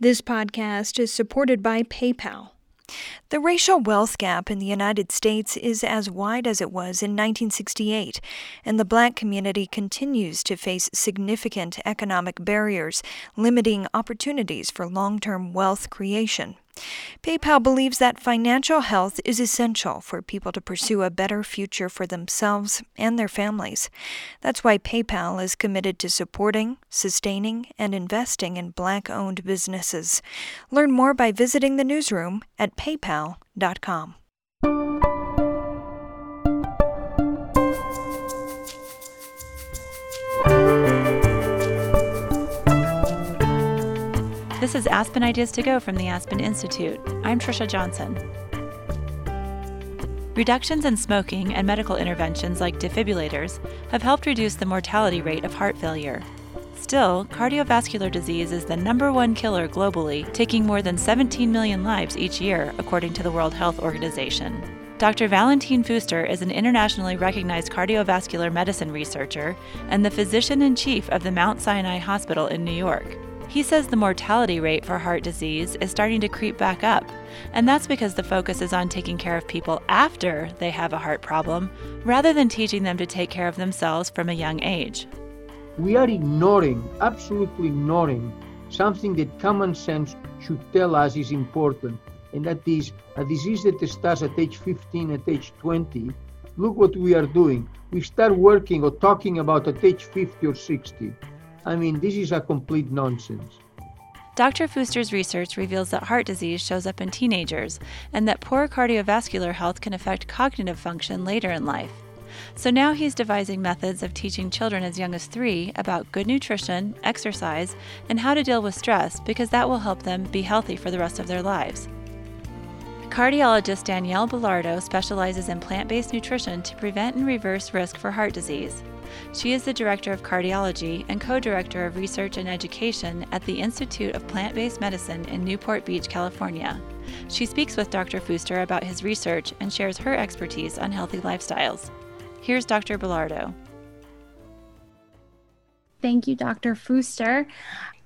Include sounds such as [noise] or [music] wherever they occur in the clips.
This podcast is supported by PayPal. The racial wealth gap in the United States is as wide as it was in 1968, and the black community continues to face significant economic barriers, limiting opportunities for long term wealth creation. PayPal believes that financial health is essential for people to pursue a better future for themselves and their families. That's why PayPal is committed to supporting, sustaining, and investing in black owned businesses. Learn more by visiting the newsroom at This is Aspen Ideas to Go from the Aspen Institute. I'm Trisha Johnson. Reductions in smoking and medical interventions like defibrillators have helped reduce the mortality rate of heart failure. Still, cardiovascular disease is the number one killer globally, taking more than 17 million lives each year, according to the World Health Organization. Dr. Valentin Fuster is an internationally recognized cardiovascular medicine researcher and the physician in chief of the Mount Sinai Hospital in New York. He says the mortality rate for heart disease is starting to creep back up, and that's because the focus is on taking care of people after they have a heart problem rather than teaching them to take care of themselves from a young age. We are ignoring, absolutely ignoring, something that common sense should tell us is important, and that is a disease that starts at age 15, at age 20. Look what we are doing. We start working or talking about at age 50 or 60. I mean, this is a complete nonsense. Dr. Fuster's research reveals that heart disease shows up in teenagers and that poor cardiovascular health can affect cognitive function later in life. So now he's devising methods of teaching children as young as three about good nutrition, exercise, and how to deal with stress because that will help them be healthy for the rest of their lives. Cardiologist Danielle Belardo specializes in plant based nutrition to prevent and reverse risk for heart disease. She is the Director of Cardiology and Co Director of Research and Education at the Institute of Plant Based Medicine in Newport Beach, California. She speaks with Dr. Fuster about his research and shares her expertise on healthy lifestyles. Here's Dr. Belardo. Thank you, Dr. Fuster.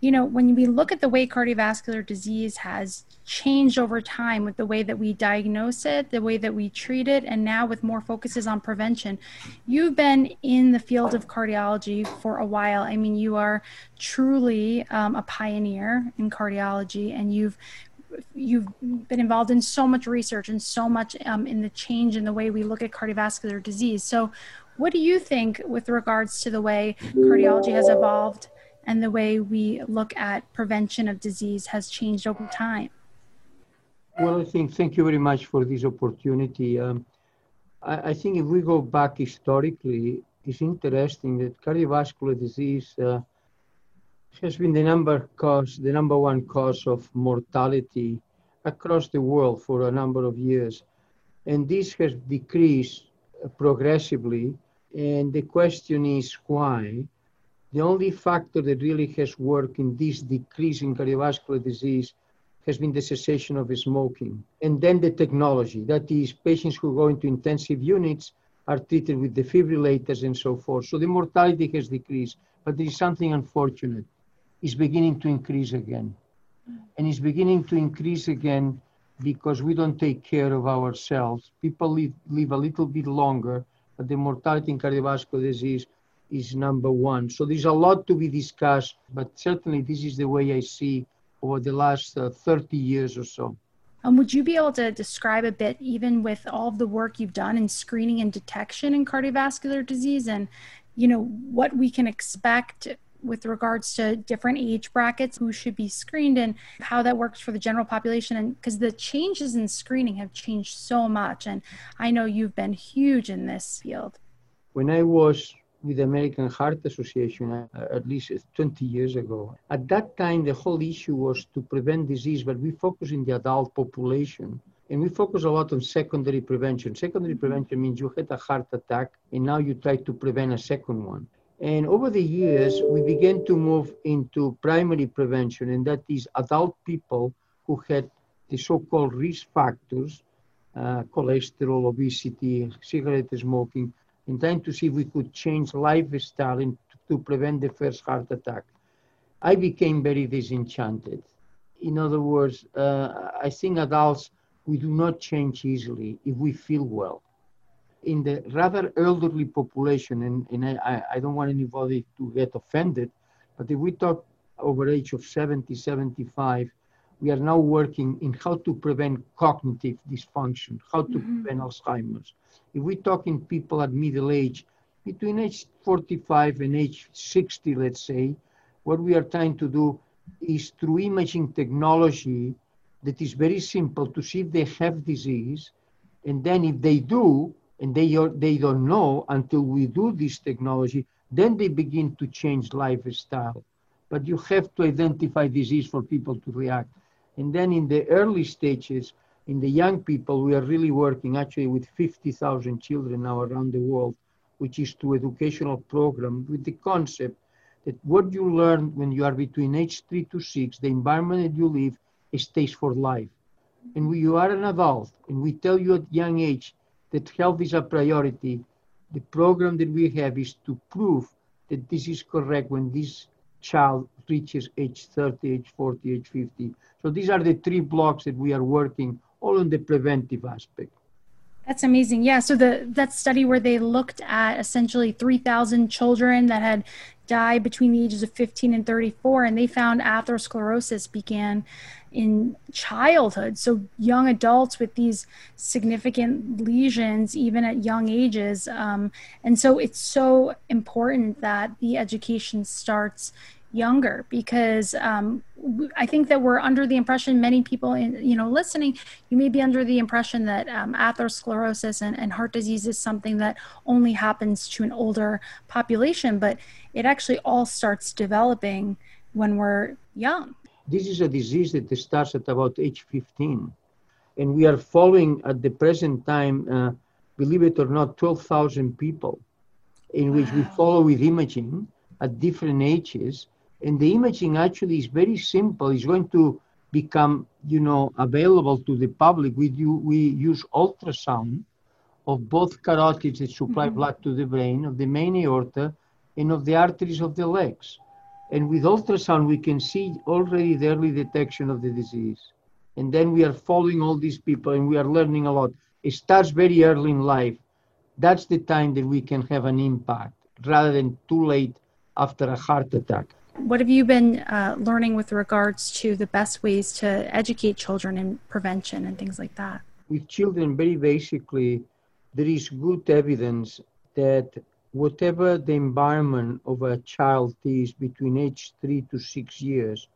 You know, when we look at the way cardiovascular disease has changed over time with the way that we diagnose it, the way that we treat it, and now with more focuses on prevention, you've been in the field of cardiology for a while. I mean, you are truly um, a pioneer in cardiology, and you've you've been involved in so much research and so much um, in the change in the way we look at cardiovascular disease. So, what do you think with regards to the way cardiology has evolved and the way we look at prevention of disease has changed over time? Well, I think thank you very much for this opportunity. Um, I, I, think if we go back historically, it's interesting that cardiovascular disease uh, has been the number cause, the number one cause of mortality across the world for a number of years, and this has decreased uh, progressively. And the question is why? The only factor that really has worked in this decrease in cardiovascular disease has been the cessation of smoking. And then the technology, that is, patients who go into intensive units are treated with defibrillators and so forth. So the mortality has decreased, but there is something unfortunate. It's beginning to increase again. And it's beginning to increase again because we don't take care of ourselves. People live, live a little bit longer, but the mortality in cardiovascular disease is number one. So there's a lot to be discussed, but certainly this is the way I see over the last uh, 30 years or so. Um, would you be able to describe a bit, even with all of the work you've done in screening and detection in cardiovascular disease, and you know what we can expect with regards to different age brackets who should be screened and how that works for the general population and because the changes in screening have changed so much and i know you've been huge in this field when i was with the american heart association uh, at least 20 years ago at that time the whole issue was to prevent disease but we focus in the adult population and we focus a lot on secondary prevention. Secondary prevention means you had a heart attack and now you try to prevent a second one. And over the years, we began to move into primary prevention, and that is adult people who had the so-called risk factors, uh, cholesterol, obesity, cigarette smoking, and trying to see if we could change lifestyle to prevent the first heart attack. I became very disenchanted. in other words, uh, I think adults, we do not change easily if we feel well. In the rather elderly population, and, and I, I don't want anybody to get offended, but if we talk over age of 70, 75, we are now working in how to prevent cognitive dysfunction, how to mm-hmm. prevent Alzheimer's. If we talk in people at middle age, between age 45 and age 60, let's say, what we are trying to do is through imaging technology that is very simple to see if they have disease. And then if they do, and they, are, they don't know until we do this technology, then they begin to change lifestyle. But you have to identify disease for people to react. And then in the early stages, in the young people, we are really working actually with 50,000 children now around the world, which is to educational program with the concept that what you learn when you are between age three to six, the environment that you live, stays for life. And when you are an adult and we tell you at young age that health is a priority, the program that we have is to prove that this is correct when this child reaches age 30, age 40, age 50. So these are the three blocks that we are working all on the preventive aspect. That's amazing. Yeah. So the that study where they looked at essentially 3,000 children that had died between the ages of 15 and 34, and they found atherosclerosis began in childhood. So young adults with these significant lesions, even at young ages. Um, and so it's so important that the education starts younger because um, I think that we're under the impression many people in you know listening you may be under the impression that um, atherosclerosis and, and heart disease is something that only happens to an older population but it actually all starts developing when we're young. This is a disease that starts at about age 15 and we are following at the present time uh, believe it or not 12,000 people in wow. which we follow with imaging at different ages and the imaging actually is very simple. It's going to become, you know, available to the public. We do, we use ultrasound of both carotids that supply mm-hmm. blood to the brain, of the main aorta, and of the arteries of the legs. And with ultrasound, we can see already the early detection of the disease. And then we are following all these people and we are learning a lot. It starts very early in life. That's the time that we can have an impact rather than too late after a heart attack. What have you been uh, learning with regards to the best ways to educate children in prevention and things like that? With children, very basically, there is good evidence that whatever the environment of a child is between age three to six years,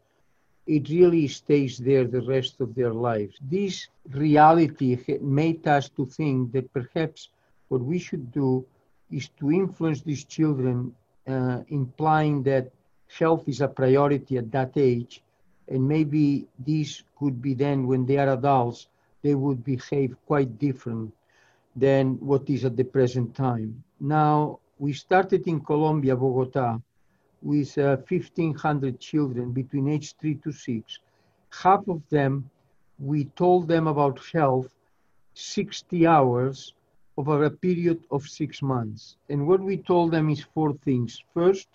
it really stays there the rest of their lives. This reality made us to think that perhaps what we should do is to influence these children, uh, implying that health is a priority at that age. And maybe this could be then when they are adults, they would behave quite different than what is at the present time. Now, we started in Colombia, Bogota, with uh, 1,500 children between age three to six. Half of them, we told them about health 60 hours over a period of six months. And what we told them is four things. First,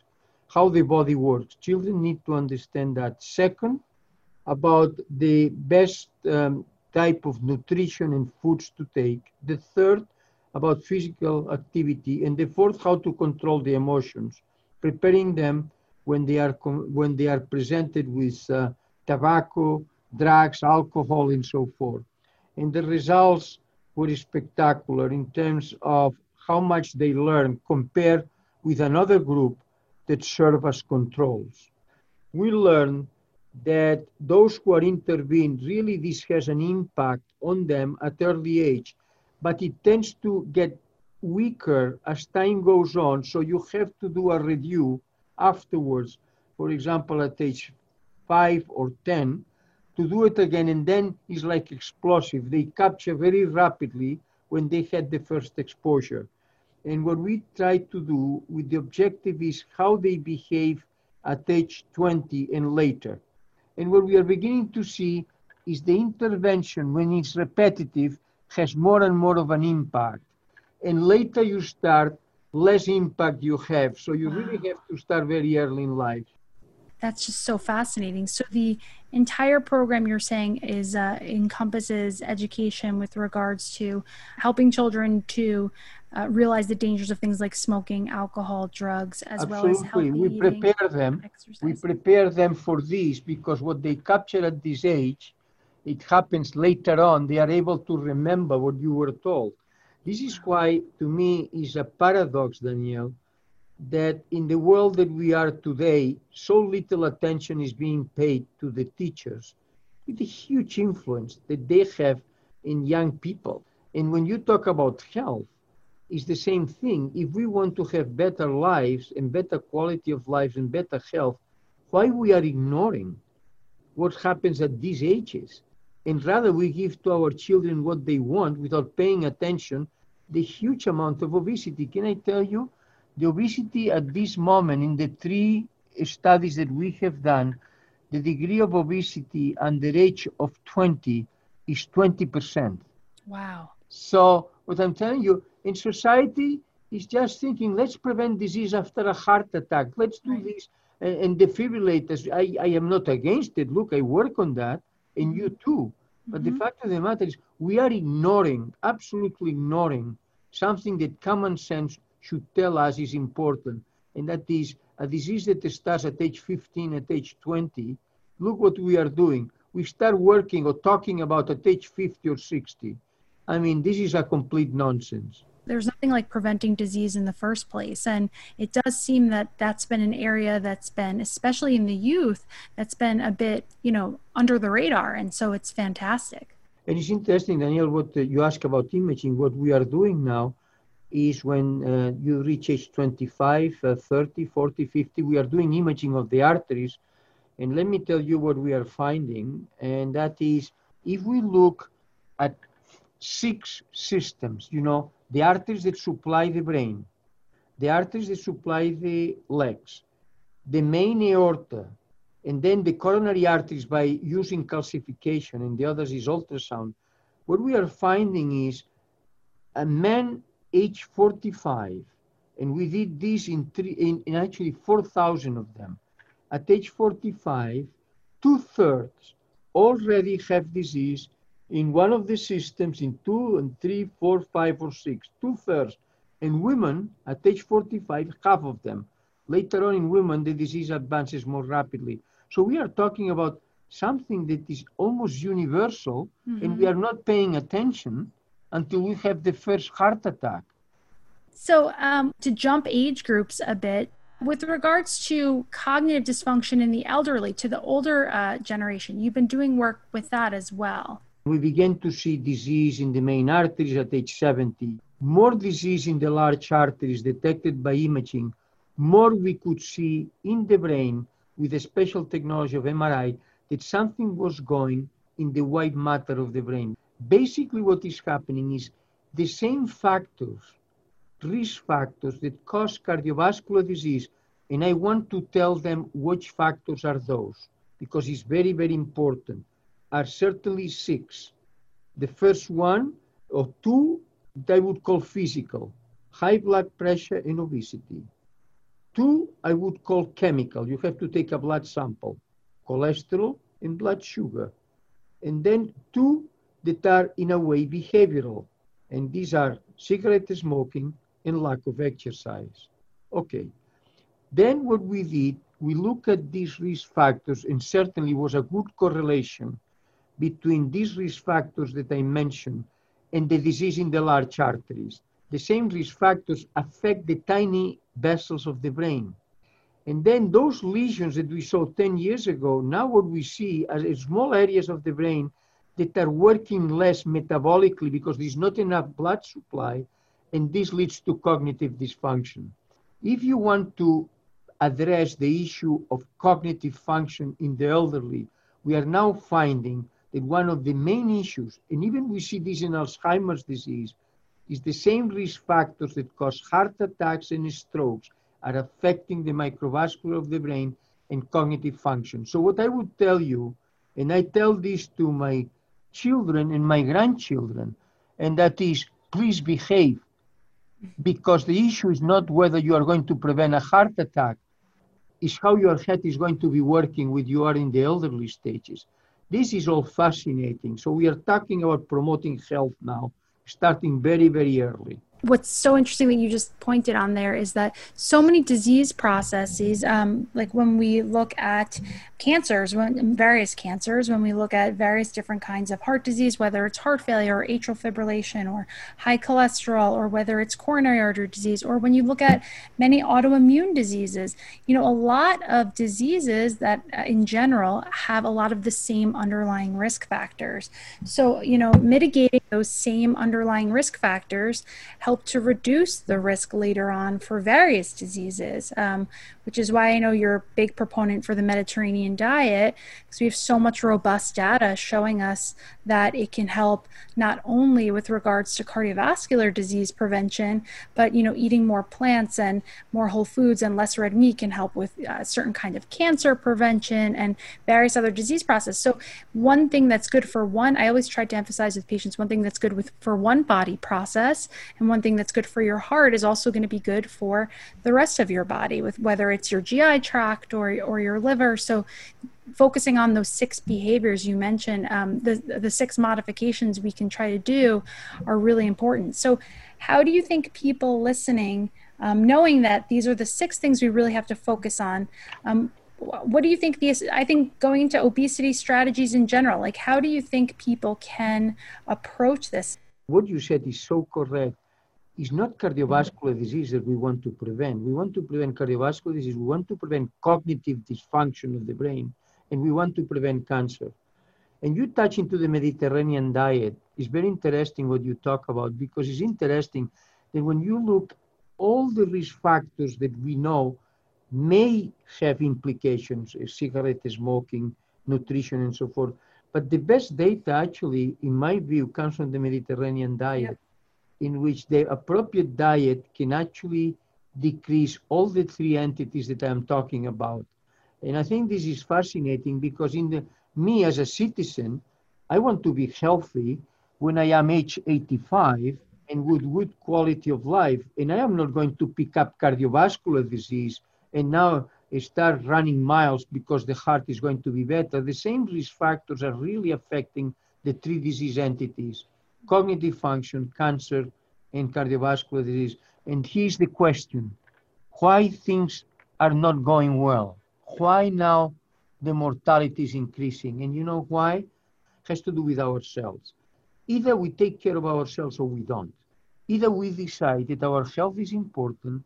how the body works. Children need to understand that. Second, about the best um, type of nutrition and foods to take. The third, about physical activity. And the fourth, how to control the emotions, preparing them when they are, when they are presented with uh, tobacco, drugs, alcohol, and so forth. And the results were spectacular in terms of how much they learn compared with another group that serve as controls. We learn that those who are intervened, really this has an impact on them at early age, but it tends to get weaker as time goes on. So you have to do a review afterwards, for example, at age five or 10, to do it again. And then it's like explosive. They capture very rapidly when they had the first exposure. And what we try to do with the objective is how they behave at age 20 and later. And what we are beginning to see is the intervention, when it's repetitive, has more and more of an impact. And later you start, less impact you have. So you really have to start very early in life. That's just so fascinating. So the entire program you're saying is uh, encompasses education with regards to helping children to uh, realize the dangers of things like smoking, alcohol, drugs, as Absolutely. well as healthy we prepare them. exercise. We prepare them for this because what they capture at this age, it happens later on. They are able to remember what you were told. This is why, to me, is a paradox, Danielle, that in the world that we are today, so little attention is being paid to the teachers, with the huge influence that they have in young people. And when you talk about health, it's the same thing. If we want to have better lives and better quality of lives and better health, why we are ignoring what happens at these ages? And rather we give to our children what they want without paying attention the huge amount of obesity. Can I tell you? The obesity at this moment in the three studies that we have done, the degree of obesity under age of 20 is 20%. Wow. So what I'm telling you, in society, is just thinking, let's prevent disease after a heart attack. Let's do Right. this and, and defibrillators. I, I am not against it. Look, I work on that, and you too. But the Mhm. fact of the matter is, we are ignoring, absolutely ignoring, something that common sense should tell us is important, and that is a disease that starts at age 15, at age 20. Look what we are doing. We start working or talking about at age 50 or 60. I mean, this is a complete nonsense. There's nothing like preventing disease in the first place and it does seem that that's been an area that's been especially in the youth that's been a bit you know under the radar and so it's fantastic And it's interesting, Daniel, what uh, you ask about imaging. What we are doing now is when uh, you reach age 25, uh, 30, 40, 50, we are doing imaging of the arteries. And let me tell you what we are finding, and that is if we look at six systems, you know, the arteries that supply the brain, the arteries that supply the legs, the main aorta, and then the coronary arteries by using calcification, and the others is ultrasound. What we are finding is a man age 45, and we did this in, three, in, in actually 4,000 of them. At age 45, two thirds already have disease in one of the systems in two and three, four, five, or six, two thirds. And women at age 45, half of them. Later on in women, the disease advances more rapidly. So we are talking about something that is almost universal, and we are not paying attention until we have the first heart attack. so um, to jump age groups a bit with regards to cognitive dysfunction in the elderly to the older uh, generation you've been doing work with that as well We began to see disease in the main arteries at age 70, more disease in the large arteries detected by imaging, more we could see in the brain with the special technology of MRI that something was going in the white matter of the brain. Basically, what is happening is the same factors, risk factors that cause cardiovascular disease, and I want to tell them which factors are those because it's very, very important are certainly six. The first one or two that I would call physical, high blood pressure and obesity. Two, I would call chemical. You have to take a blood sample, cholesterol and blood sugar. And then two that are in a way behavioral. And these are cigarette smoking and lack of exercise. Okay. Then what we did, we look at these risk factors and certainly was a good correlation between these risk factors that I mentioned and the disease in the large arteries. The same risk factors affect the tiny vessels of the brain. And then those lesions that we saw 10 years ago, now what we see are small areas of the brain that are working less metabolically because there's not enough blood supply, and this leads to cognitive dysfunction. If you want to address the issue of cognitive function in the elderly, we are now finding that one of the main issues, and even we see this in Alzheimer's disease, is the same risk factors that cause heart attacks and strokes are affecting the microvascular of the brain and cognitive function. So what I would tell you, and I tell this to my children and my grandchildren, and that is please behave because the issue is not whether you are going to prevent a heart attack. is how your head is going to be working with you are in the elderly stages. This is all fascinating. So we are talking about promoting health now, starting very, very early what's so interesting that you just pointed on there is that so many disease processes, um, like when we look at cancers, when various cancers, when we look at various different kinds of heart disease, whether it's heart failure or atrial fibrillation or high cholesterol, or whether it's coronary artery disease, or when you look at many autoimmune diseases, you know, a lot of diseases that uh, in general have a lot of the same underlying risk factors. So, you know, mitigating those same underlying risk factors help to reduce the risk later on for various diseases, um, which is why I know you're a big proponent for the Mediterranean diet, because we have so much robust data showing us that it can help not only with regards to cardiovascular disease prevention, but you know, eating more plants and more whole foods and less red meat can help with a uh, certain kind of cancer prevention and various other disease processes. So one thing that's good for one, I always try to emphasize with patients, one thing that's good with for one body process and one thing that's good for your heart is also going to be good for the rest of your body with whether it's your GI tract or or your liver. So focusing on those six behaviors you mentioned um, the the six modifications we can try to do are really important. So how do you think people listening um, knowing that these are the six things we really have to focus on um, what do you think these i think going into obesity strategies in general like how do you think people can approach this? What you said is so correct it's not cardiovascular disease that we want to prevent. We want to prevent cardiovascular disease. We want to prevent cognitive dysfunction of the brain and we want to prevent cancer. And you touch into the mediterranean diet. It's very interesting what you talk about because it's interesting that when you look all the risk factors that we know may have implications, uh, cigarette smoking, nutrition, and so forth. But the best data, actually, in my view, comes from the Mediterranean diet, yep. In which the appropriate diet can actually decrease all the three entities that I'm talking about. And I think this is fascinating because in the me as a citizen, I want to be healthy when I am age 85 and with good quality of life. And I am not going to pick up cardiovascular disease and now start running miles because the heart is going to be better. The same risk factors are really affecting the three disease entities, cognitive function, cancer, and cardiovascular disease. And here's the question, why things are not going well? Why now the mortality is increasing? And you know why? It has to do with ourselves. Either we take care of ourselves or we don't. Either we decide that our health is important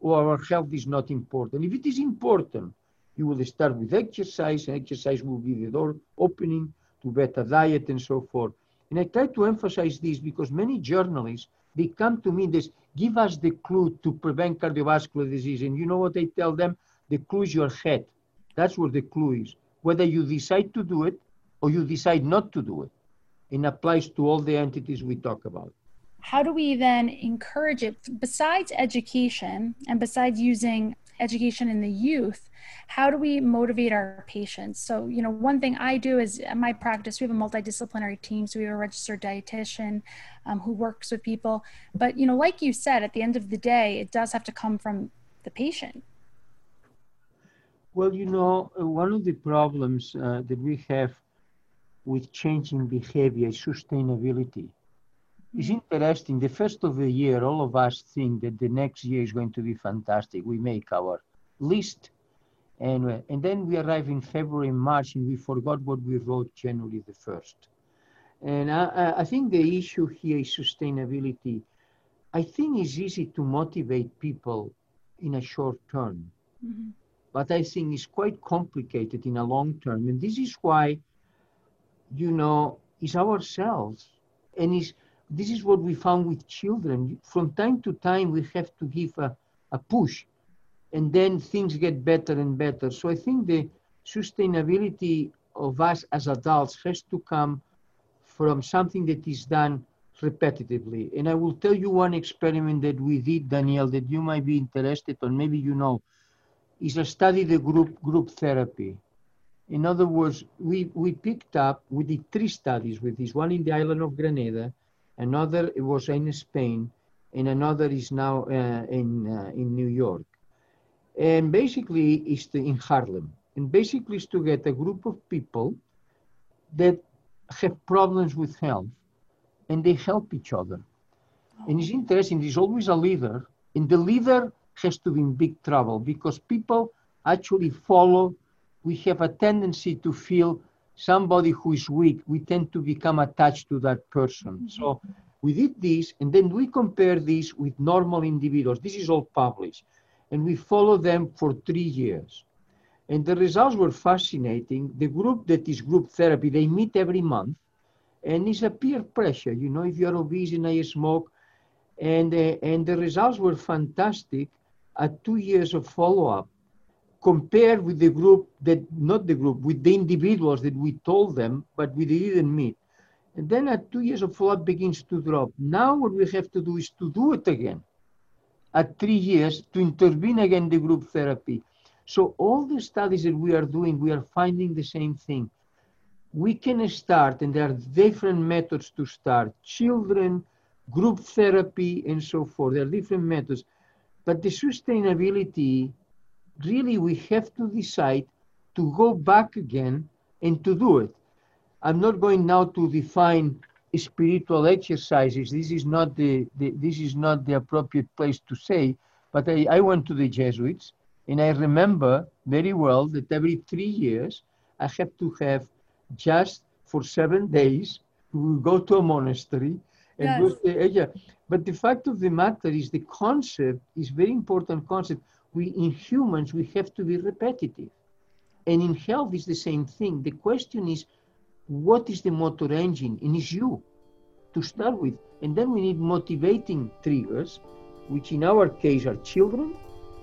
or our health is not important. If it is important, you will start with exercise, and exercise will be the door opening to better diet and so forth. And I try to emphasize this because many journalists, they come to me, this give us the clue to prevent cardiovascular disease. And you know what I tell them? The clue is your head. That's where the clue is. Whether you decide to do it or you decide not to do it. It applies to all the entities we talk about how do we then encourage it besides education and besides using education in the youth how do we motivate our patients? So you know one thing i do is my practice we have a multidisciplinary team so we have a registered dietitian um, who works with people. But you know like you said at the end of the day it does have to come from the patient. Well you know one of the problems uh, that we have with changing behavior is sustainability it's interesting. The first of the year, all of us think that the next year is going to be fantastic. We make our list, and, and then we arrive in February, March, and we forgot what we wrote January the 1st. And I, I think the issue here is sustainability. I think it's easy to motivate people in a short term, mm-hmm. but I think it's quite complicated in a long term. And this is why, you know, it's ourselves and it's this is what we found with children. From time to time, we have to give a, a push, and then things get better and better. So I think the sustainability of us as adults has to come from something that is done repetitively. And I will tell you one experiment that we did, Daniel, that you might be interested or maybe you know, is a study the group group therapy. In other words, we, we picked up, we did three studies with this, one in the island of Grenada, another was in Spain, and another is now uh, in, uh, in New York. And basically, it's to, in Harlem. And basically, it's to get a group of people that have problems with health and they help each other. And it's interesting, there's always a leader, and the leader has to be in big trouble because people actually follow. We have a tendency to feel somebody who is weak, we tend to become attached to that person. Mm-hmm. So we did this, and then we compare this with normal individuals. This is all published. And we follow them for three years. And the results were fascinating. The group that is group therapy, they meet every month, and it's a peer pressure. You know, if you're obese and I smoke, and, uh, and the results were fantastic at two years of follow-up compared with the group that, not the group, with the individuals that we told them, but we didn't meet. And then at two years of follow-up begins to drop. Now what we have to do is to do it again at three years to intervene again the group therapy. So all the studies that we are doing, we are finding the same thing. We can start, and there are different methods to start. Children, group therapy, and so forth. There are different methods. But the sustainability, really, we have to decide to go back again and to do it. I'm not going now to define spiritual exercises. This is not the, the this is not the appropriate place to say. But I, I went to the Jesuits, and I remember very well that every three years I have to have just for seven days we go to a monastery and yes. go to, uh, yeah. But the fact of the matter is the concept is very important concept. We in humans we have to be repetitive. And in health is the same thing. The question is what is the motor engine? And it's you to start with. And then we need motivating triggers, which in our case are children,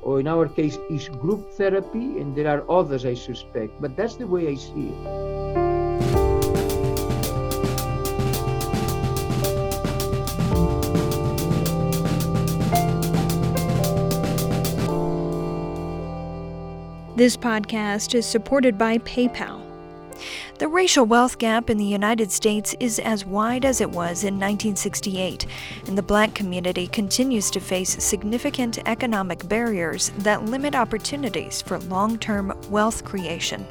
or in our case is group therapy, and there are others I suspect. But that's the way I see it. This podcast is supported by PayPal. The racial wealth gap in the United States is as wide as it was in 1968, and the black community continues to face significant economic barriers that limit opportunities for long term wealth creation.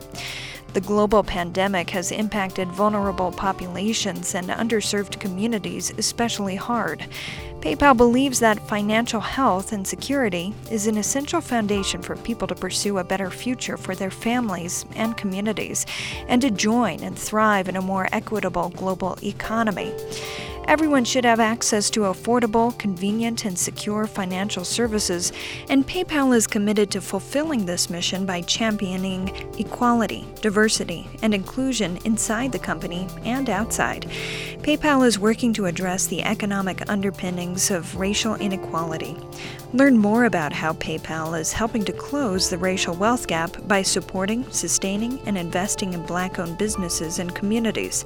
The global pandemic has impacted vulnerable populations and underserved communities especially hard. PayPal believes that financial health and security is an essential foundation for people to pursue a better future for their families and communities, and to join and thrive in a more equitable global economy. Everyone should have access to affordable, convenient, and secure financial services, and PayPal is committed to fulfilling this mission by championing equality, diversity, and inclusion inside the company and outside. PayPal is working to address the economic underpinnings of racial inequality. Learn more about how PayPal is helping to close the racial wealth gap by supporting, sustaining, and investing in black owned businesses and communities.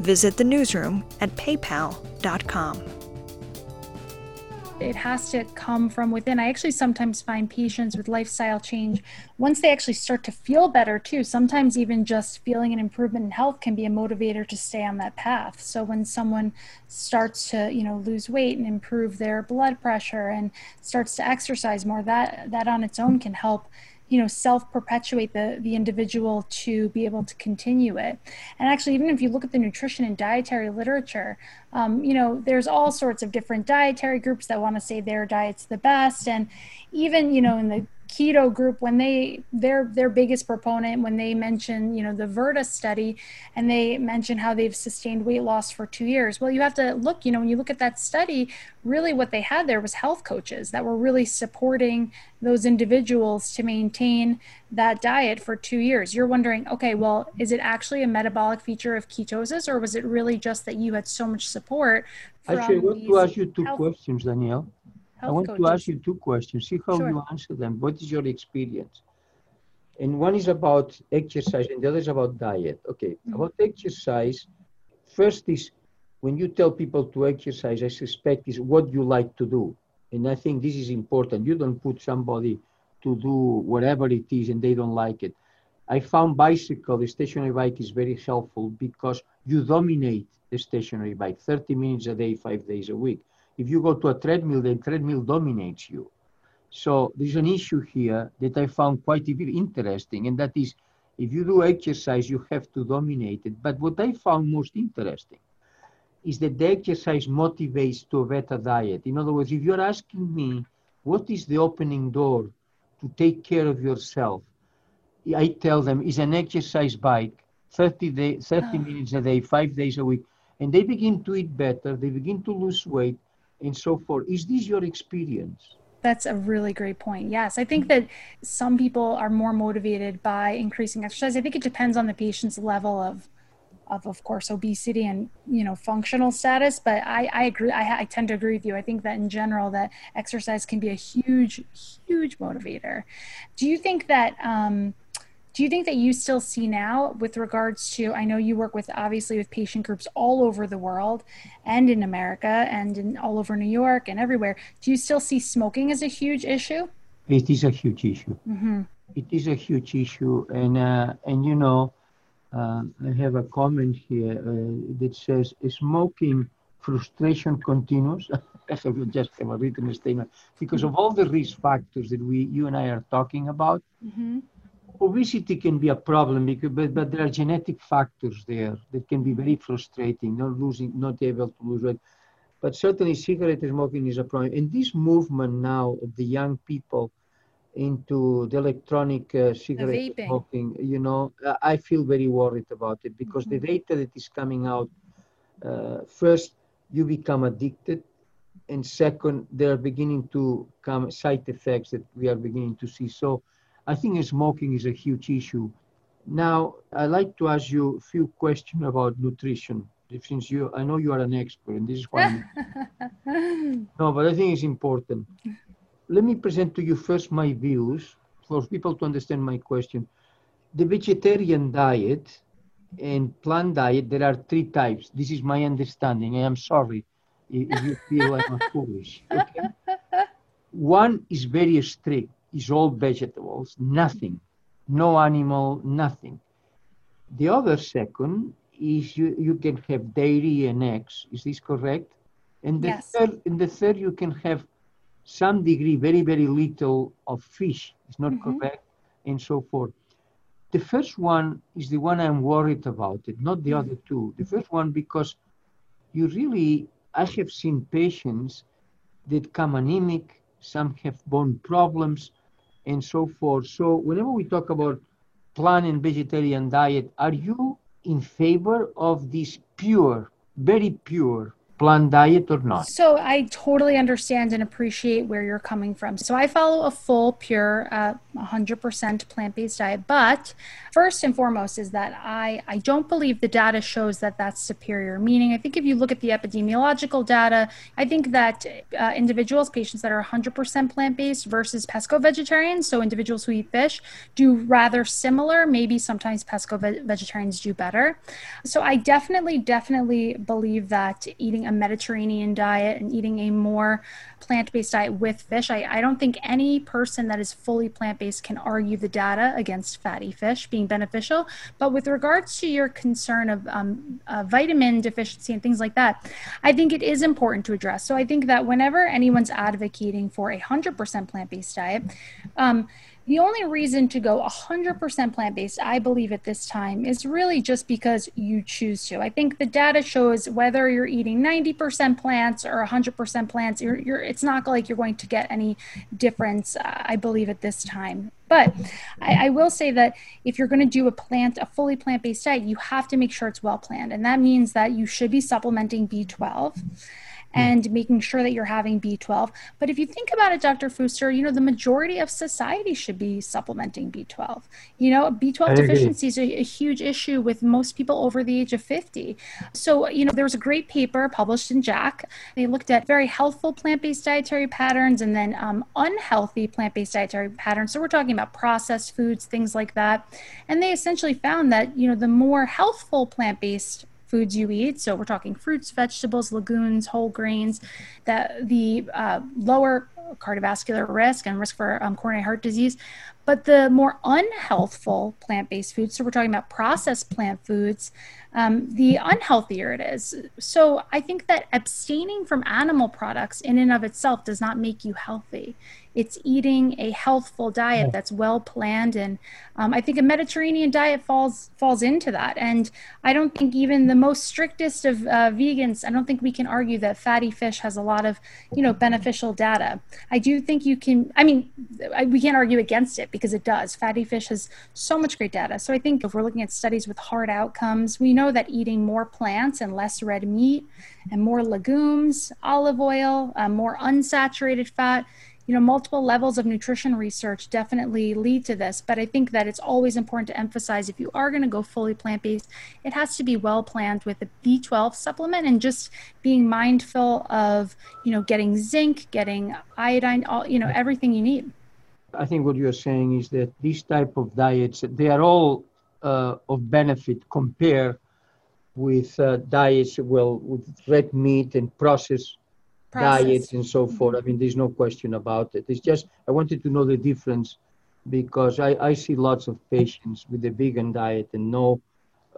Visit the newsroom at paypal.com. It has to come from within. I actually sometimes find patients with lifestyle change, once they actually start to feel better too, sometimes even just feeling an improvement in health can be a motivator to stay on that path. So when someone starts to, you know, lose weight and improve their blood pressure and starts to exercise more, that that on its own can help you know self perpetuate the the individual to be able to continue it. And actually even if you look at the nutrition and dietary literature um, you know there's all sorts of different dietary groups that want to say their diet's the best. And even you know in the keto group when they their their biggest proponent when they mention you know the Virta study and they mention how they've sustained weight loss for two years well you have to look you know when you look at that study really what they had there was health coaches that were really supporting those individuals to maintain that diet for two years. You're wondering okay well is it actually a metabolic feature of ketosis or was it really just that you had so much support actually i want to ask you two questions danielle I want coaches. to ask you two questions. See how sure. you answer them. What is your experience? And one is about exercise, and the other is about diet. Okay, mm-hmm. about exercise. First is when you tell people to exercise, I suspect is what you like to do. And I think this is important. You don't put somebody to do whatever it is and they don't like it. I found bicycle, the stationary bike is very helpful because you dominate the stationary bike 30 minutes a day, five days a week. If you go to a treadmill, the treadmill dominates you. So there's an issue here that I found quite interesting, and that is if you do exercise, you have to dominate it. But what I found most interesting is that the exercise motivates to a better diet. In other words, if you're asking me, what is the opening door to take care of yourself? I tell them is an exercise bike, 30, day, 30 oh. minutes a day, five days a week. And they begin to eat better, they begin to lose weight, and so forth. Is this your experience? That's a really great point. Yes, I think that some people are more motivated by increasing exercise. I think it depends on the patient's level of of of course obesity and you know functional status but i i agree I, I tend to agree with you i think that in general that exercise can be a huge huge motivator do you think that um do you think that you still see now with regards to i know you work with obviously with patient groups all over the world and in america and in all over new york and everywhere do you still see smoking as a huge issue it is a huge issue mm-hmm. it is a huge issue and uh, and you know uh, I have a comment here uh, that says smoking frustration continues. [laughs] I have just have a written statement because of all the risk factors that we, you and I are talking about. Mm-hmm. Obesity can be a problem because, but, but there are genetic factors there that can be very frustrating, not losing, not able to lose weight. But certainly cigarette smoking is a problem. And this movement now of the young people into the electronic uh, cigarette smoking, you know, I feel very worried about it because mm-hmm. the data that is coming out, uh, first, you become addicted, and second, there are beginning to come side effects that we are beginning to see. So I think smoking is a huge issue. Now, I'd like to ask you a few questions about nutrition. Since you, I know you are an expert, and this is why. [laughs] no, but I think it's important let me present to you first my views for people to understand my question. The vegetarian diet and plant diet, there are three types. This is my understanding. I am sorry if you feel I'm foolish. Okay? [laughs] One is very strict, is all vegetables, nothing, no animal, nothing. The other second is you, you can have dairy and eggs. Is this correct? And the yes. third, and the third you can have some degree, very, very little of fish is not mm-hmm. correct, and so forth. The first one is the one I'm worried about it, not the mm-hmm. other two. The first one because you really, I have seen patients that come anemic, some have bone problems, and so forth. So whenever we talk about plant and vegetarian diet, are you in favor of this pure, very pure plant diet or not? So I totally understand and appreciate where you're coming from. So I follow a full, pure, uh, 100% plant-based diet. But first and foremost is that I, I don't believe the data shows that that's superior. Meaning, I think if you look at the epidemiological data, I think that uh, individuals, patients that are 100% plant-based versus pesco vegetarians, so individuals who eat fish, do rather similar. Maybe sometimes pesco ve- vegetarians do better. So I definitely, definitely believe that eating a Mediterranean diet and eating a more plant based diet with fish, I, I don't think any person that is fully plant can argue the data against fatty fish being beneficial. But with regards to your concern of um, uh, vitamin deficiency and things like that, I think it is important to address. So I think that whenever anyone's advocating for a 100% plant based diet, um, the only reason to go 100% plant based, I believe, at this time is really just because you choose to. I think the data shows whether you're eating 90% plants or 100% plants, you're, you're, it's not like you're going to get any difference, uh, I believe, at this time. But I, I, will say that if you're going to do a plant, a fully plant based diet, you have to make sure it's well planned. And that means that you should be supplementing B12 Hmm. and making sure that you're having B12. But if you think about it, Dr. Fuster, you know, the majority of society should be supplementing B12. You know, B12 deficiency is a, a, huge issue with most people over the age of 50. So, you know, there was a great paper published in JACC. They looked at very healthful plant based dietary patterns and then um, unhealthy plant based dietary patterns. So, we're talking about processed foods, things like that. And they essentially found that, you know, the more healthful plant based foods you eat. So we're talking fruits, vegetables, legumes, whole grains. That the uh, lower cardiovascular risk and risk for um, coronary heart disease. But the more unhealthful plant based foods, so we're talking about processed plant foods, um, the unhealthier it is. So I think that abstaining from animal products in and of itself does not make you healthy. It's eating a healthful diet that's well planned, and um, I think a Mediterranean diet falls falls into that. And I don't think even the most strictest of uh, vegans, I don't think we can argue that fatty fish has a lot of, you know, beneficial data. I do think you can. I mean, we can't argue against it because it does. Fatty fish has so much great data. So I think if we're looking at studies with hard outcomes, we know that eating more plants and less red meat and more legumes, olive oil, uh, more unsaturated fat you know, multiple levels of nutrition research definitely lead to this, but I think that it's always important to emphasize if you are going to go fully plant based, it has to be well planned with a B12 supplement and just being mindful of, you know, getting zinc, getting iodine, all, you know, everything you need. I think what you're saying is that these type of diets, they are all uh, of benefit compared with uh, diets, well, with red meat and processed Process. diets and so forth. I mean, there's no question about it. It's just I wanted to know the difference because I, I see lots of patients with the vegan diet and no,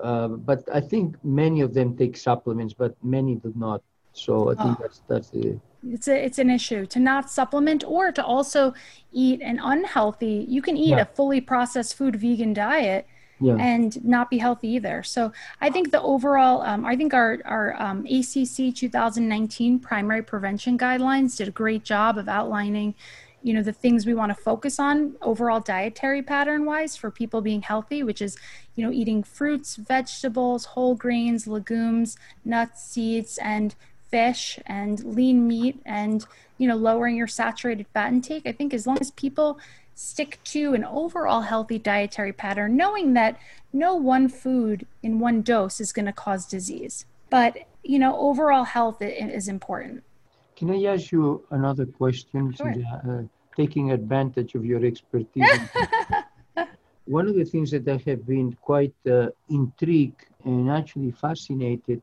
uh, but I think many of them take supplements, but many do not. So I think oh. that's that's the. It's a, it's an issue to not supplement or to also eat an unhealthy. You can eat yeah. a fully processed food vegan diet yeah. and not be healthy either. So I think the overall, um, I think our, our um, ACC 2019 primary prevention guidelines did a great job of outlining, you know, the things we want to focus on overall dietary pattern wise for people being healthy, which is, you know, eating fruits, vegetables, whole grains, legumes, nuts, seeds, and fish and lean meat and you know lowering your saturated fat intake i think as long as people stick to an overall healthy dietary pattern, knowing that no one food in one dose is going to cause disease. But, you know, overall health is important. Can I ask you another question? Sure. Uh, taking advantage of your expertise. [laughs] One of the things that I have been quite uh, intrigued and actually fascinated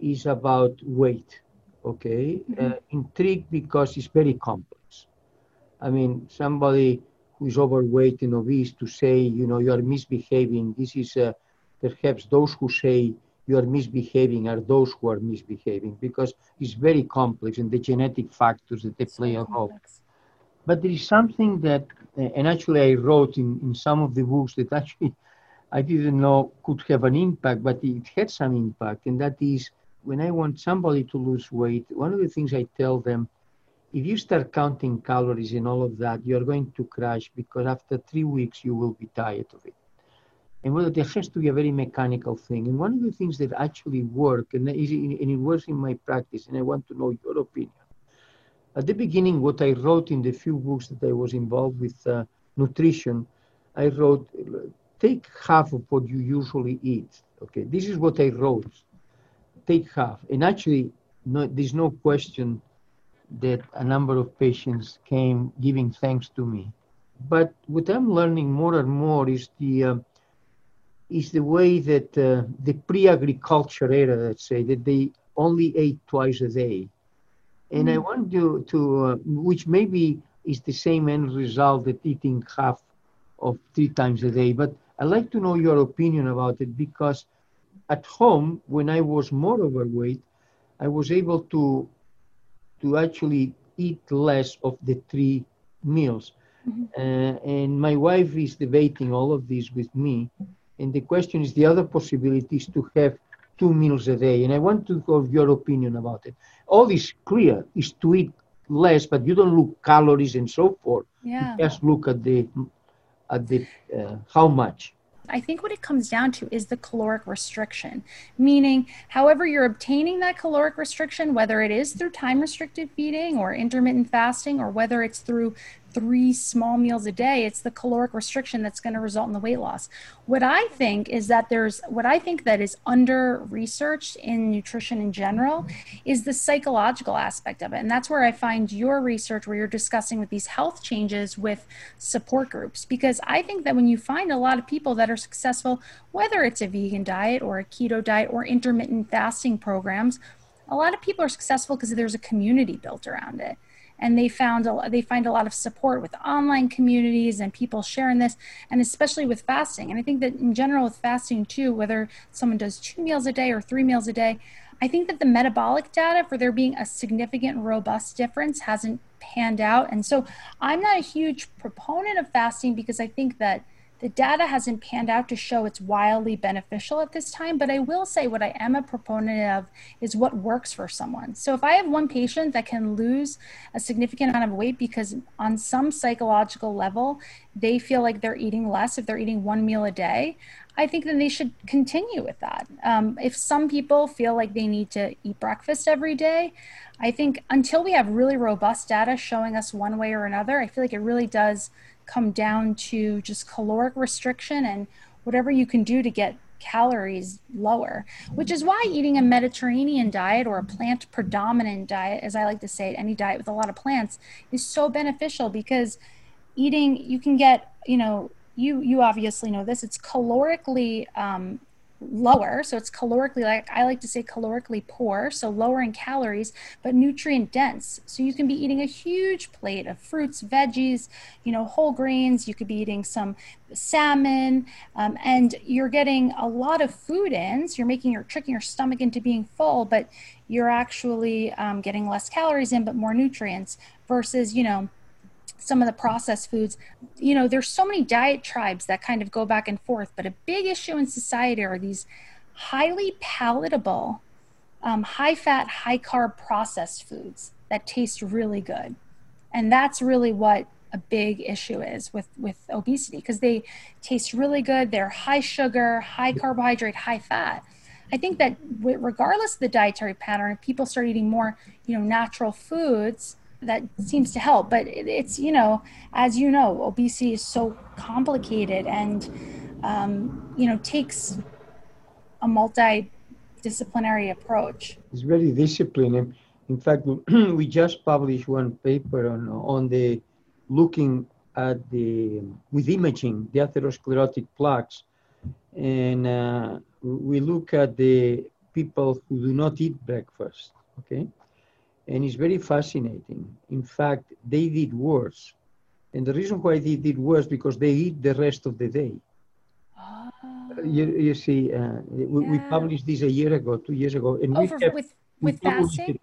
is about weight. Okay, mm-hmm. uh, intrigued because it's very complex. I mean, somebody who is overweight and obese to say, you know, you are misbehaving. This is uh, perhaps those who say you are misbehaving are those who are misbehaving because it's very complex and the genetic factors that they play a role. But there is something that, uh, and actually I wrote in, in some of the books that [laughs] actually I didn't know could have an impact, but it had some impact. And that is when I want somebody to lose weight, one of the things I tell them if you start counting calories and all of that, you're going to crash because after three weeks you will be tired of it. And well, there has to be a very mechanical thing. And one of the things that actually work, and, and it works in my practice, and I want to know your opinion. At the beginning, what I wrote in the few books that I was involved with uh, nutrition, I wrote, take half of what you usually eat. Okay, this is what I wrote. Take half. And actually, no, there's no question that a number of patients came giving thanks to me. But what I'm learning more and more is the uh, is the way that uh, the pre-agriculture era, let's say, that they only ate twice a day, and mm. I want you to, uh, which maybe is the same end result that eating half of three times a day. But I'd like to know your opinion about it because at home, when I was more overweight, I was able to to actually eat less of the three meals. Mm-hmm. Uh, and my wife is debating all of this with me. And the question is the other possibility is to have two meals a day. And I want to have your opinion about it. All is clear is to eat less, but you don't look calories and so forth. Yeah. You just look at the at the uh, how much. I think what it comes down to is the caloric restriction, meaning, however, you're obtaining that caloric restriction, whether it is through time restricted feeding or intermittent fasting, or whether it's through three small meals a day, it's the caloric restriction that's going to result in the weight loss. What I think is that there's what I think that is under researched in nutrition in general is the psychological aspect of it. And that's where I find your research where you're discussing with these health changes with support groups. Because I think that when you find a lot of people that are successful, whether it's a vegan diet or a keto diet or intermittent fasting programs, a lot of people are successful because there's a community built around it and they found a, they find a lot of support with online communities and people sharing this and especially with fasting. And i think that in general with fasting too whether someone does two meals a day or three meals a day i think that the metabolic data for there being a significant robust difference hasn't panned out. And so i'm not a huge proponent of fasting because i think that the data hasn't panned out to show it's wildly beneficial at this time, but I will say what I am a proponent of is what works for someone. So if I have one patient that can lose a significant amount of weight because on some psychological level, they feel like they're eating less if they're eating one meal a day, I think then they should continue with that. Um, if some people feel like they need to eat breakfast every day, I think until we have really robust data showing us one way or another, I feel like it really does come down to just caloric restriction and whatever you can do to get calories lower, which is why eating a Mediterranean diet or a plant predominant diet, as I like to say, any diet with a lot of plants, is so beneficial because eating, you can get, you know, you you obviously know this. It's calorically um, lower. So it's calorically, like I like to say, calorically poor, so lower in calories, but nutrient dense. So you can be eating a huge plate of fruits, veggies, you know, whole grains. You could be eating some salmon, um, and you're getting a lot of food in. So you're making your tricking your stomach into being full, but you're actually um, getting less calories in, but more nutrients versus, you know, some of the processed foods. You know, there's so many diet tribes that kind of go back and forth, but a big issue in society are these highly palatable, um, high fat, high carb processed foods that taste really good. And that's really what a big issue is with, with obesity because they taste really good. They're high sugar, high carbohydrate, high fat. I think that regardless of the dietary pattern, if people start eating more, you know, natural foods, that seems to help. But it's you know, as you know, obesity is so complicated and um, you know takes a multidisciplinary approach. It's very disciplined. In fact, [clears throat] we just published one paper on on the looking at the with imaging the atherosclerotic plaques, and uh, we look at the people who do not eat breakfast. Okay, and it's very fascinating. In fact, they did worse. And the reason why they did worse because they eat the rest of the day. Oh. You, you see, uh, we, yeah. we, published this a year ago, two years ago, and oh, we have, with, with fasting.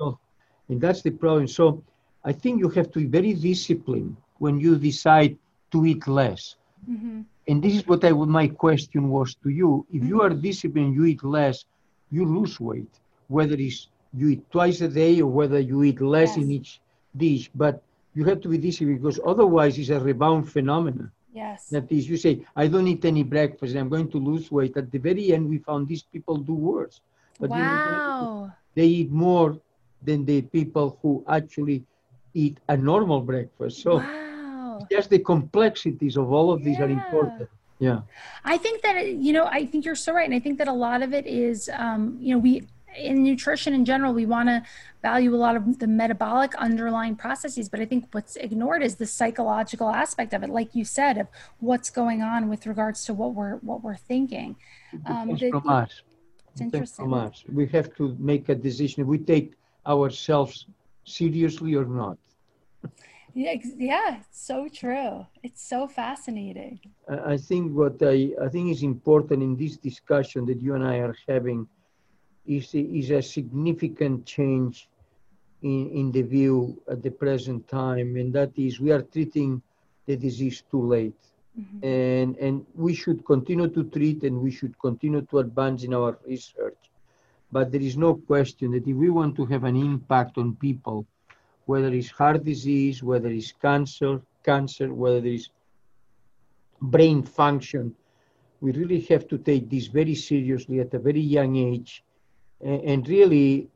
And that's the problem. So I think you have to be very disciplined when you decide to eat less. Mm-hmm. And this is what I would, my question was to you. If mm-hmm. you are disciplined, you eat less, you lose weight, whether it's you eat twice a day or whether you eat less yes. in each dish. But you have to be disciplined because otherwise it's a rebound phenomenon. Yes. That is, you say, I don't eat any breakfast, I'm going to lose weight. At the very end, we found these people do worse. But wow. they eat more than the people who actually eat a normal breakfast. So wow. just the complexities of all of these yeah. are important. Yeah. I think that, you know, I think you're so right. And I think that a lot of it is, um, you know, we, in nutrition in general, we want to value a lot of the metabolic underlying processes, but I think what's ignored is the psychological aspect of it, like you said, of what's going on with regards to what we're what we're thinking. Um, from us. It's interesting. From us. We have to make a decision. If we take ourselves seriously or not. Yeah, yeah, it's so true. It's so fascinating. I think what I, I think is important in this discussion that you and I are having is, is a significant change in, in the view at the present time, and that is we are treating the disease too late. Mm-hmm. And, and we should continue to treat and we should continue to advance in our research. But there is no question that if we want to have an impact on people, whether it's heart disease, whether it's cancer, cancer, whether it's brain function, we really have to take this very seriously at a very young age and really,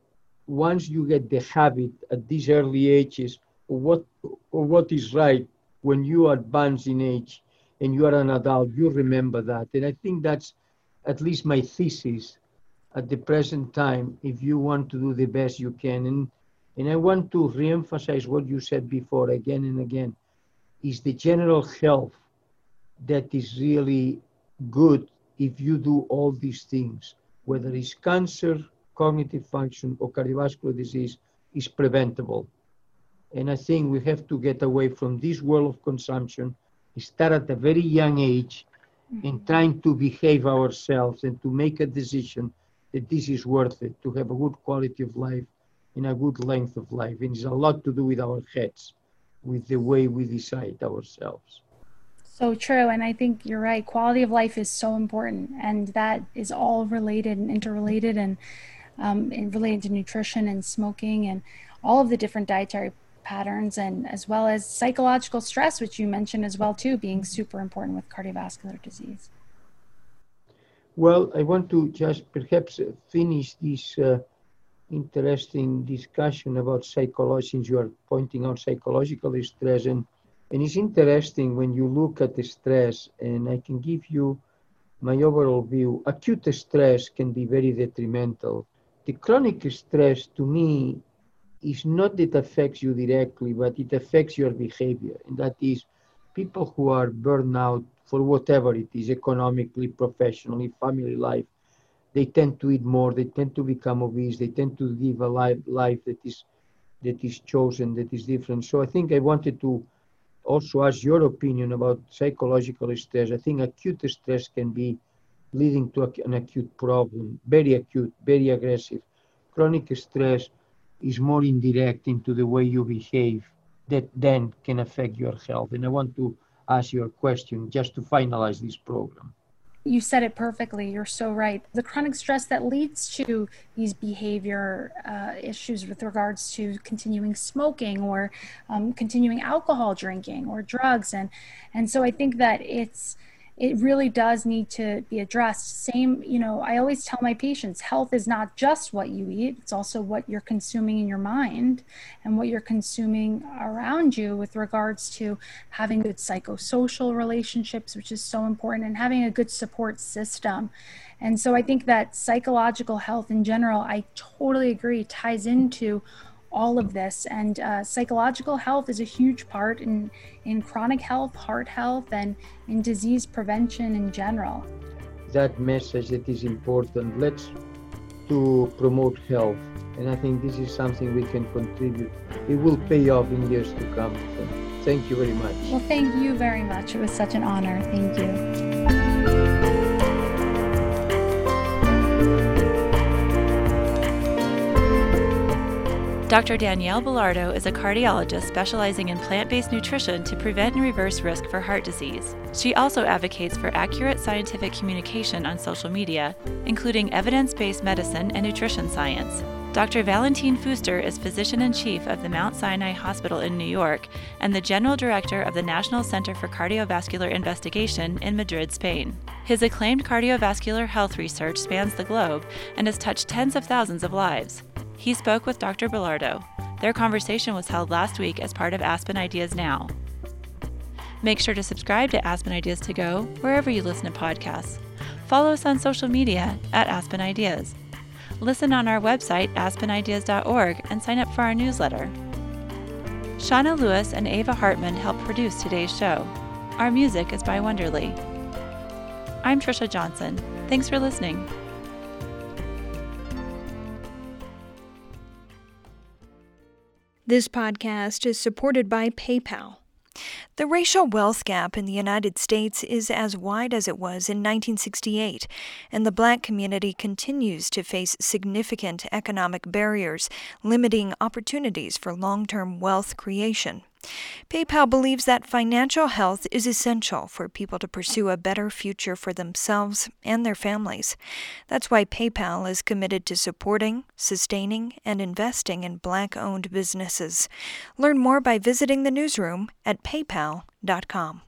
once you get the habit at these early ages what, what is right when you advance in age and you are an adult, you remember that. And I think that's at least my thesis at the present time if you want to do the best you can. And, and I want to reemphasize what you said before again and again is the general health that is really good if you do all these things, whether it's cancer, cognitive function or cardiovascular disease is preventable. And I think we have to get away from this world of consumption, start at a very young age, mm-hmm. in trying to behave ourselves and to make a decision that this is worth it, to have a good quality of life and a good length of life. And it's a lot to do with our heads, with the way we decide ourselves. So true. And I think you're right. Quality of life is so important. And that is all related and interrelated and, um, and related to nutrition and smoking and all of the different dietary patterns and as well as psychological stress, which you mentioned as well too, being super important with cardiovascular disease. Well, I want to just perhaps finish this uh, interesting discussion about psychology, since you are pointing out psychological stress. And, and it's interesting when you look at the stress, and I can give you my overall view. Acute stress can be very detrimental. The chronic stress, to me, is not that affects you directly, but it affects your behavior. And that is people who are burned out for whatever it is, economically, professionally, family life, they tend to eat more, they tend to become obese, they tend to live a life, life that is that is chosen, that is different. So I think I wanted to also ask your opinion about psychological stress. I think acute stress can be leading to an acute problem, very acute, very aggressive. Chronic stress is more indirect into the way you behave that then can affect your health. And I want to ask your question just to finalize this program. You said it perfectly. You're so right. The chronic stress that leads to these behavior uh, issues with regards to continuing smoking or um, continuing alcohol drinking or drugs, and and so I think that it's it really does need to be addressed. Same, you know, I always tell my patients health is not just what you eat, it's also what you're consuming in your mind and what you're consuming around you with regards to having good psychosocial relationships, which is so important, and having a good support system. And so I think that psychological health in general, I totally agree, ties into all of this. And uh, psychological health is a huge part in, in chronic health, heart health, and in disease prevention in general. That message that is important. Let's to promote health. And I think this is something we can contribute. It will pay off in years to come. So thank you very much. Well, thank you very much. It was such an honor. Thank you. Dr. Danielle Belardo is a cardiologist specializing in plant based nutrition to prevent and reverse risk for heart disease. She also advocates for accurate scientific communication on social media, including evidence based medicine and nutrition science. Dr. Valentin Fuster is physician in chief of the Mount Sinai Hospital in New York and the general director of the National Center for Cardiovascular Investigation in Madrid, Spain. His acclaimed cardiovascular health research spans the globe and has touched tens of thousands of lives. He spoke with Dr. Belardo. Their conversation was held last week as part of Aspen Ideas Now. Make sure to subscribe to Aspen Ideas to Go wherever you listen to podcasts. Follow us on social media at Aspen Ideas. Listen on our website, aspenideas.org, and sign up for our newsletter. Shauna Lewis and Ava Hartman help produce today's show. Our music is by Wonderly. I'm Trisha Johnson. Thanks for listening. This podcast is supported by PayPal. The racial wealth gap in the United States is as wide as it was in 1968, and the black community continues to face significant economic barriers, limiting opportunities for long term wealth creation. PayPal believes that financial health is essential for people to pursue a better future for themselves and their families. That's why PayPal is committed to supporting, sustaining, and investing in black owned businesses. Learn more by visiting the newsroom at paypal.com.